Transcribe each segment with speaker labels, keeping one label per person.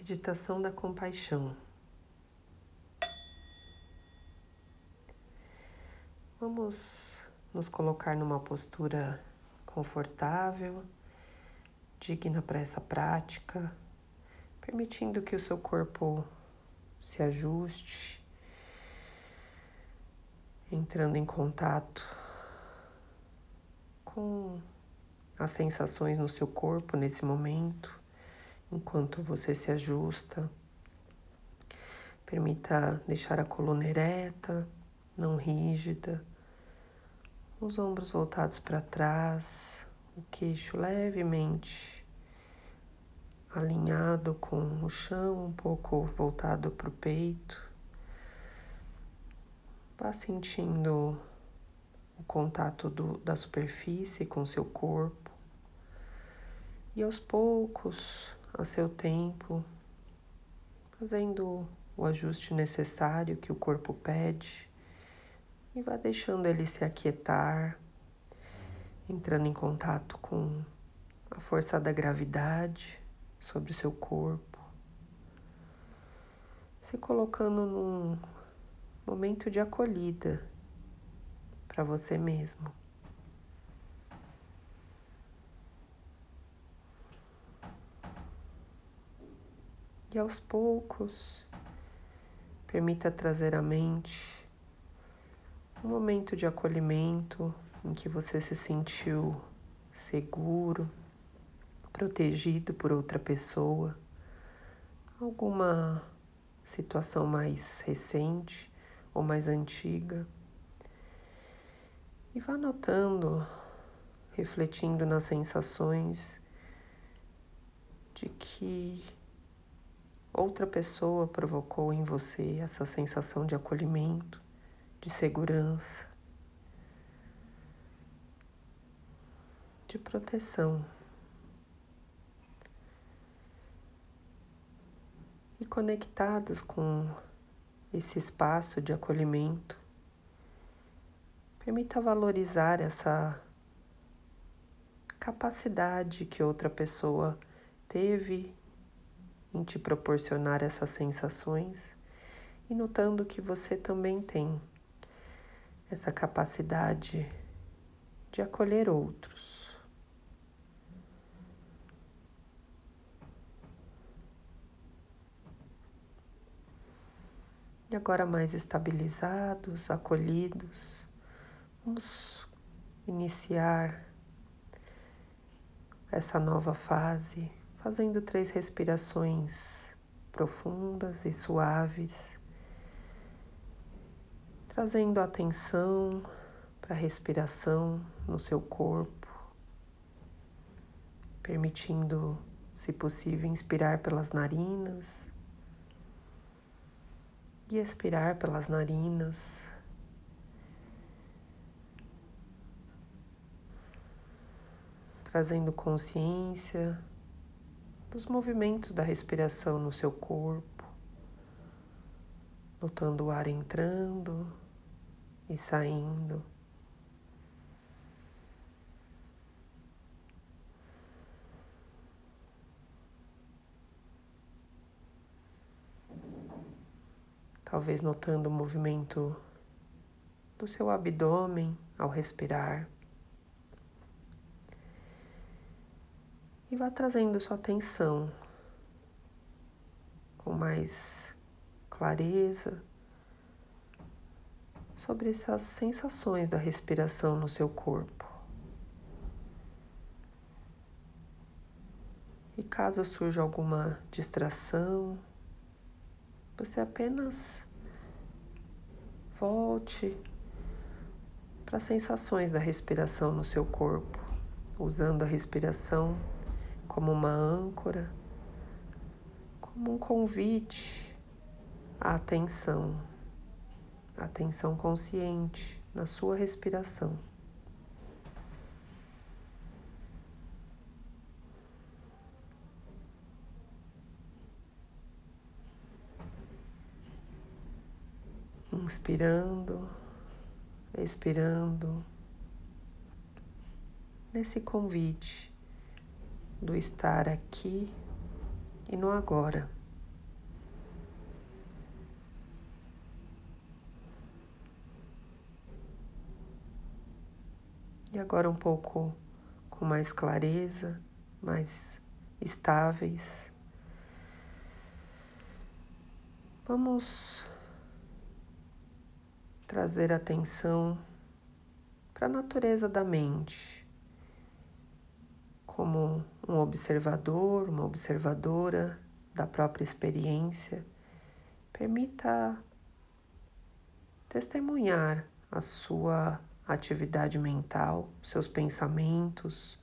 Speaker 1: Meditação da compaixão. Vamos nos colocar numa postura confortável, digna para essa prática, permitindo que o seu corpo se ajuste, entrando em contato com as sensações no seu corpo nesse momento enquanto você se ajusta. Permita deixar a coluna ereta, não rígida, os ombros voltados para trás, o queixo levemente alinhado com o chão, um pouco voltado para o peito. Vá sentindo o contato do, da superfície com seu corpo. E aos poucos a seu tempo, fazendo o ajuste necessário que o corpo pede e vá deixando ele se aquietar, entrando em contato com a força da gravidade sobre o seu corpo, se colocando num momento de acolhida para você mesmo. E aos poucos, permita trazer à mente um momento de acolhimento em que você se sentiu seguro, protegido por outra pessoa, alguma situação mais recente ou mais antiga. E vá notando, refletindo nas sensações de que outra pessoa provocou em você essa sensação de acolhimento, de segurança, de proteção. E conectados com esse espaço de acolhimento, permita valorizar essa capacidade que outra pessoa teve em te proporcionar essas sensações e notando que você também tem essa capacidade de acolher outros. E agora mais estabilizados, acolhidos, vamos iniciar essa nova fase fazendo três respirações profundas e suaves, trazendo atenção para a respiração no seu corpo, permitindo, se possível, inspirar pelas narinas e expirar pelas narinas. Trazendo consciência dos movimentos da respiração no seu corpo, notando o ar entrando e saindo. Talvez notando o movimento do seu abdômen ao respirar. E vá trazendo sua atenção com mais clareza sobre essas sensações da respiração no seu corpo. E caso surja alguma distração, você apenas volte para as sensações da respiração no seu corpo, usando a respiração como uma âncora, como um convite à atenção, atenção consciente na sua respiração. Inspirando, expirando, nesse convite do estar aqui e no agora. E agora um pouco com mais clareza, mais estáveis. Vamos trazer atenção para a natureza da mente como um observador, uma observadora da própria experiência. Permita testemunhar a sua atividade mental, seus pensamentos,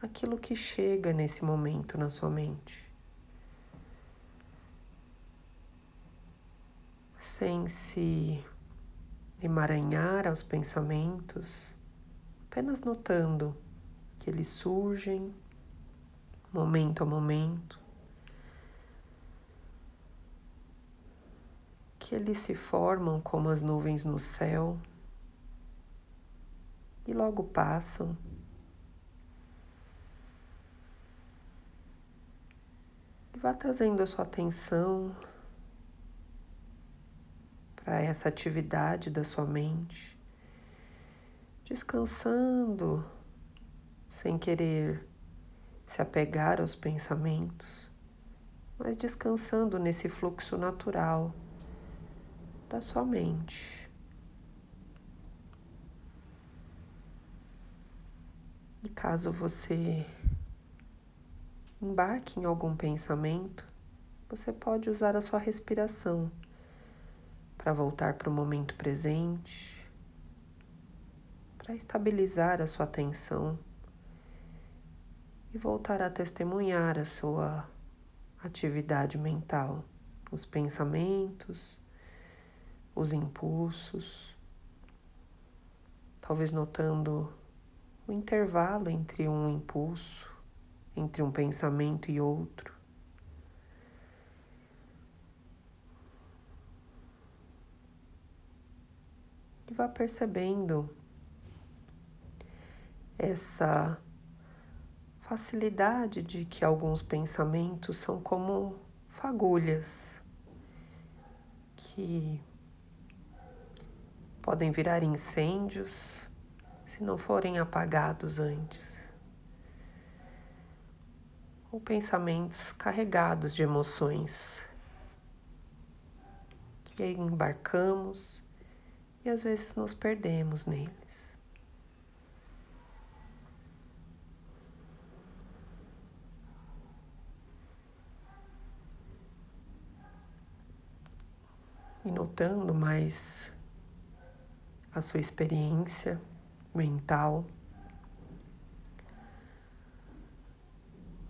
Speaker 1: aquilo que chega nesse momento na sua mente. Sem se emaranhar aos pensamentos, apenas notando que eles surgem momento a momento, que eles se formam como as nuvens no céu e logo passam. E vá trazendo a sua atenção para essa atividade da sua mente, descansando, sem querer se apegar aos pensamentos, mas descansando nesse fluxo natural da sua mente. E caso você embarque em algum pensamento, você pode usar a sua respiração para voltar para o momento presente, para estabilizar a sua atenção e voltar a testemunhar a sua atividade mental, os pensamentos, os impulsos, talvez notando o intervalo entre um impulso, entre um pensamento e outro. e vá percebendo essa facilidade de que alguns pensamentos são como fagulhas que podem virar incêndios se não forem apagados antes. Ou pensamentos carregados de emoções que embarcamos e às vezes nos perdemos neles. E notando mais a sua experiência mental,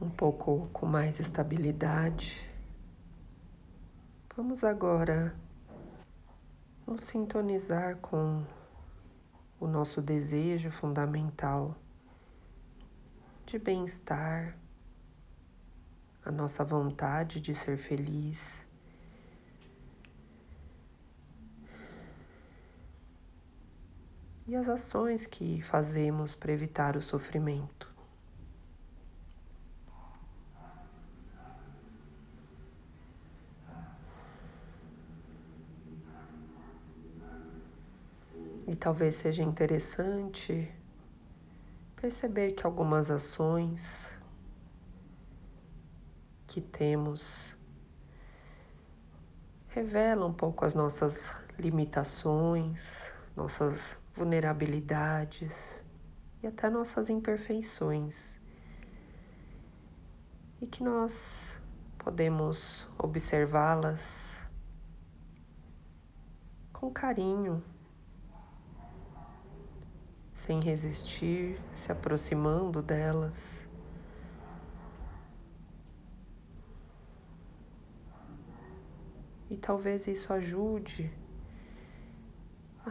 Speaker 1: um pouco com mais estabilidade. Vamos agora nos sintonizar com o nosso desejo fundamental de bem-estar, a nossa vontade de ser feliz. E as ações que fazemos para evitar o sofrimento. E talvez seja interessante perceber que algumas ações que temos revelam um pouco as nossas limitações, nossas vulnerabilidades e até nossas imperfeições. E que nós podemos observá-las com carinho sem resistir, se aproximando delas. E talvez isso ajude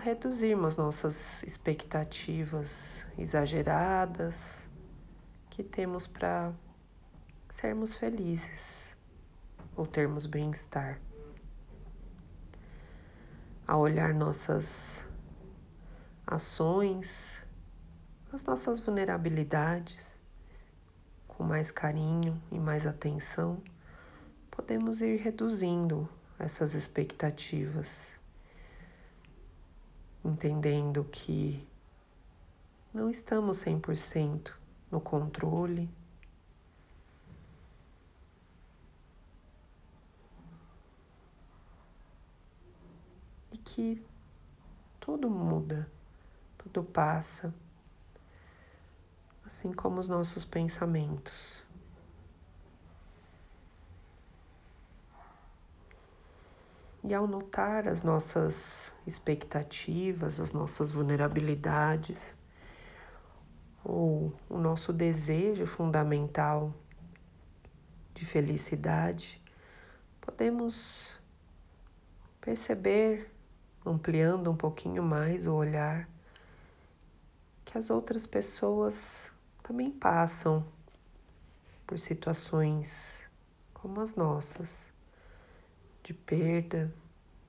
Speaker 1: reduzirmos nossas expectativas exageradas que temos para sermos felizes ou termos bem-estar. A olhar nossas ações, as nossas vulnerabilidades, com mais carinho e mais atenção, podemos ir reduzindo essas expectativas, entendendo que não estamos 100% no controle. E que tudo muda, tudo passa, assim como os nossos pensamentos. E ao notar as nossas expectativas, as nossas vulnerabilidades, ou o nosso desejo fundamental de felicidade, podemos perceber, ampliando um pouquinho mais o olhar, que as outras pessoas também passam por situações como as nossas de perda,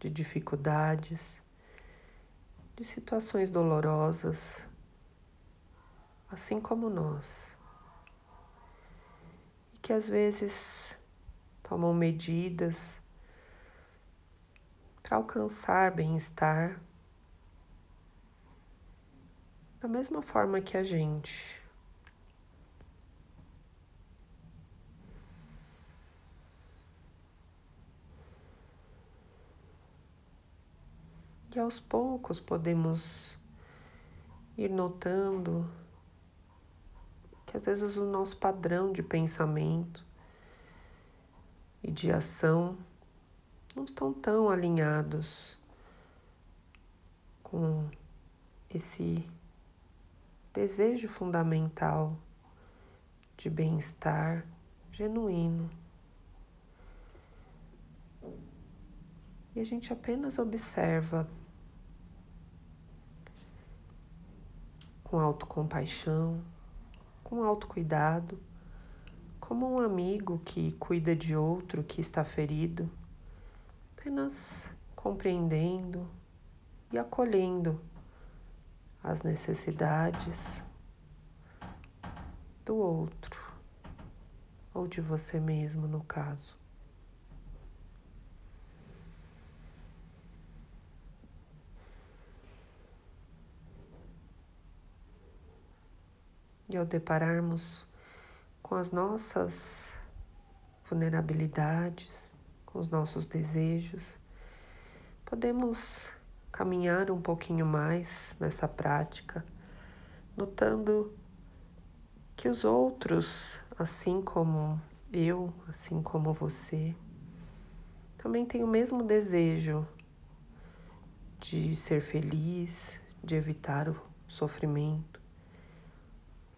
Speaker 1: de dificuldades, de situações dolorosas, assim como nós. E que às vezes tomam medidas para alcançar bem-estar da mesma forma que a gente. E aos poucos podemos ir notando que às vezes o nosso padrão de pensamento e de ação não estão tão alinhados com esse desejo fundamental de bem-estar genuíno. E a gente apenas observa com autocompaixão, com autocuidado, como um amigo que cuida de outro que está ferido, apenas compreendendo e acolhendo as necessidades do outro, ou de você mesmo, no caso. E ao depararmos com as nossas vulnerabilidades, com os nossos desejos, podemos caminhar um pouquinho mais nessa prática, notando que os outros, assim como eu, assim como você, também têm o mesmo desejo de ser feliz, de evitar o sofrimento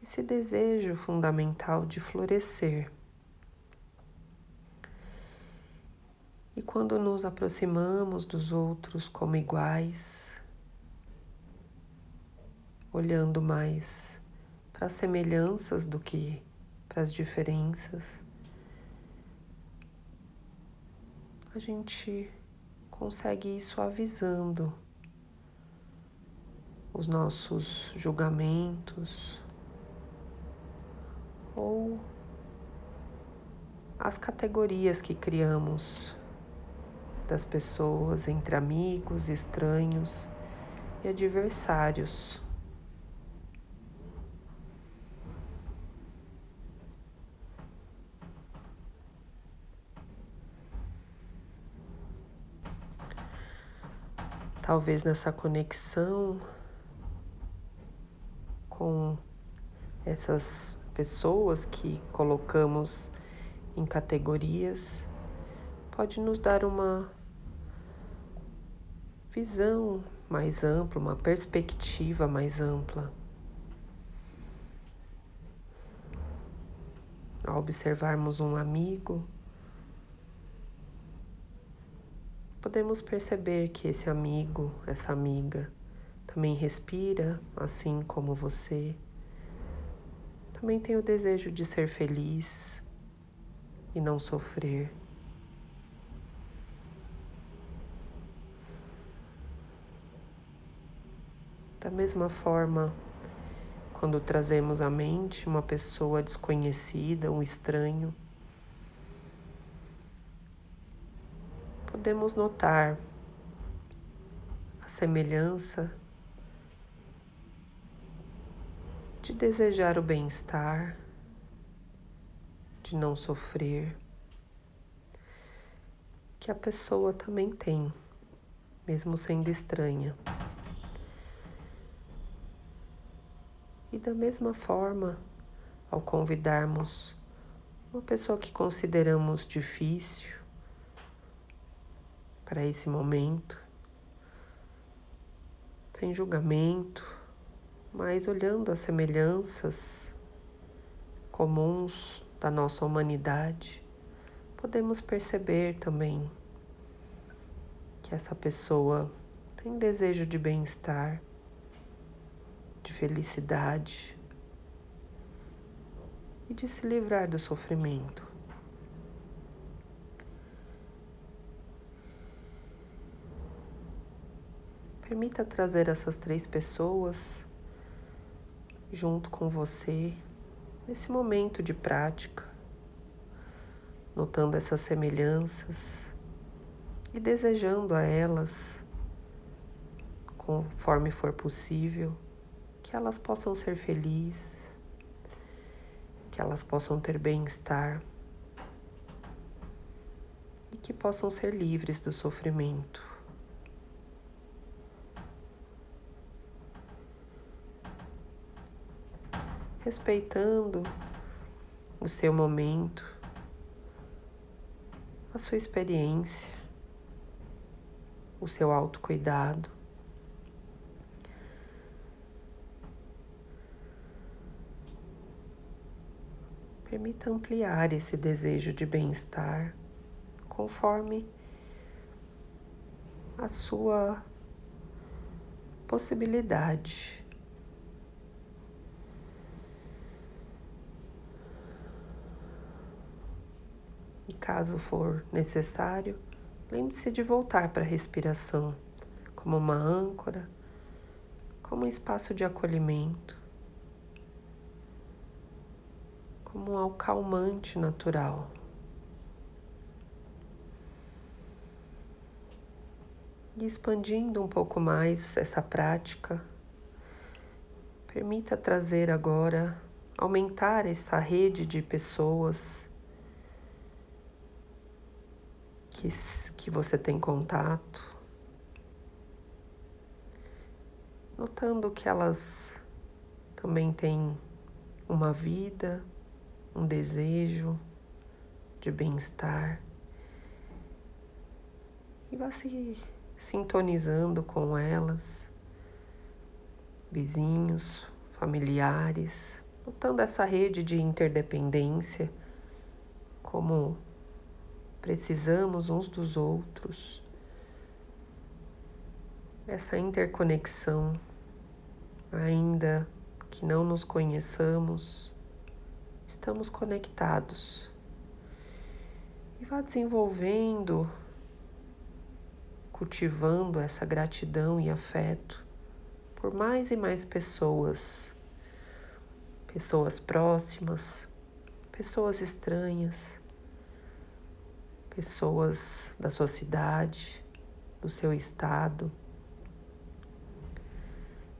Speaker 1: esse desejo fundamental de florescer. E quando nos aproximamos dos outros como iguais, olhando mais para as semelhanças do que para as diferenças, a gente consegue ir suavizando os nossos julgamentos, ou as categorias que criamos das pessoas entre amigos, estranhos e adversários. Talvez nessa conexão com essas pessoas que colocamos em categorias pode nos dar uma visão mais ampla, uma perspectiva mais ampla. Ao observarmos um amigo, podemos perceber que esse amigo, essa amiga, também respira assim como você também tem o desejo de ser feliz e não sofrer. Da mesma forma, quando trazemos à mente uma pessoa desconhecida, um estranho, podemos notar a semelhança de desejar o bem-estar, de não sofrer, que a pessoa também tem, mesmo sendo estranha. E da mesma forma, ao convidarmos uma pessoa que consideramos difícil para esse momento, sem julgamento, mas olhando as semelhanças comuns da nossa humanidade, podemos perceber também que essa pessoa tem desejo de bem-estar, de felicidade e de se livrar do sofrimento. Permita trazer essas três pessoas junto com você nesse momento de prática, notando essas semelhanças e desejando a elas, conforme for possível, que elas possam ser felizes, que elas possam ter bem-estar e que possam ser livres do sofrimento. Respeitando o seu momento, a sua experiência, o seu autocuidado. Permita ampliar esse desejo de bem-estar conforme a sua possibilidade. E caso for necessário, lembre-se de voltar para a respiração como uma âncora, como um espaço de acolhimento. como um acalmante natural. E expandindo um pouco mais essa prática, permita trazer agora, aumentar essa rede de pessoas que, que você tem contato, notando que elas também têm uma vida um desejo de bem-estar. E vá se sintonizando com elas, vizinhos, familiares, notando essa rede de interdependência, como precisamos uns dos outros, essa interconexão, ainda que não nos conheçamos estamos conectados. E vá desenvolvendo, cultivando essa gratidão e afeto por mais e mais pessoas, pessoas próximas, pessoas estranhas, pessoas da sua cidade, do seu estado,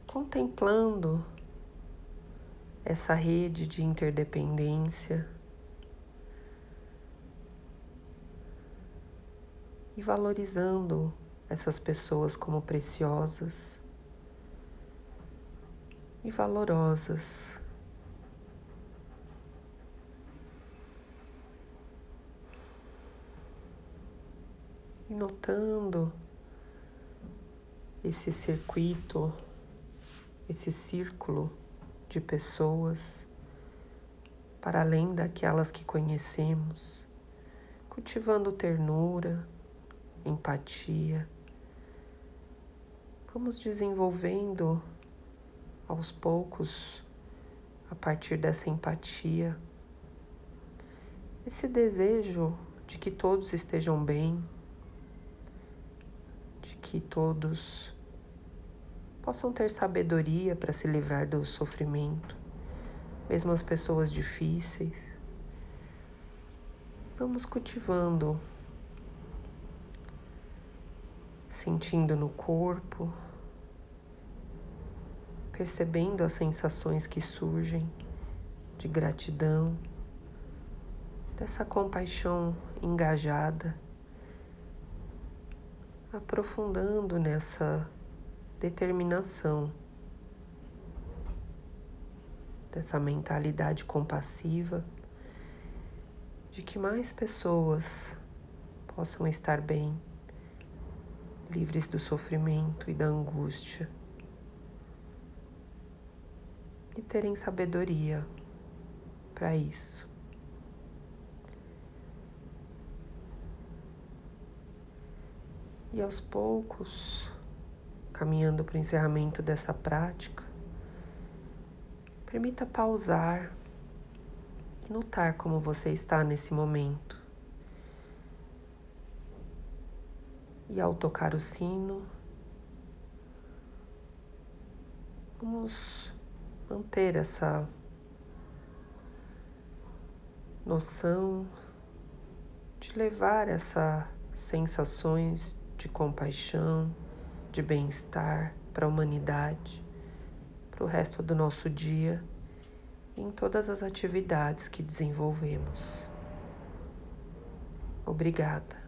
Speaker 1: contemplando essa rede de interdependência e valorizando essas pessoas como preciosas e valorosas. E notando esse circuito, esse círculo de pessoas para além daquelas que conhecemos, cultivando ternura, empatia. Vamos desenvolvendo aos poucos, a partir dessa empatia, esse desejo de que todos estejam bem, que todos possam ter sabedoria para se livrar do sofrimento, mesmo as pessoas difíceis. Vamos cultivando, sentindo no corpo, percebendo as sensações que surgem de gratidão, dessa compaixão engajada, aprofundando nessa determinação, dessa mentalidade compassiva de que mais pessoas possam estar bem, livres do sofrimento e da angústia, e terem sabedoria para isso. E aos poucos, caminhando para o encerramento dessa prática, permita pausar e notar como você está nesse momento. E ao tocar o sino, vamos manter essa noção de levar essas sensações de compaixão, de bem-estar para a humanidade, para o resto do nosso dia e em todas as atividades que desenvolvemos. Obrigada.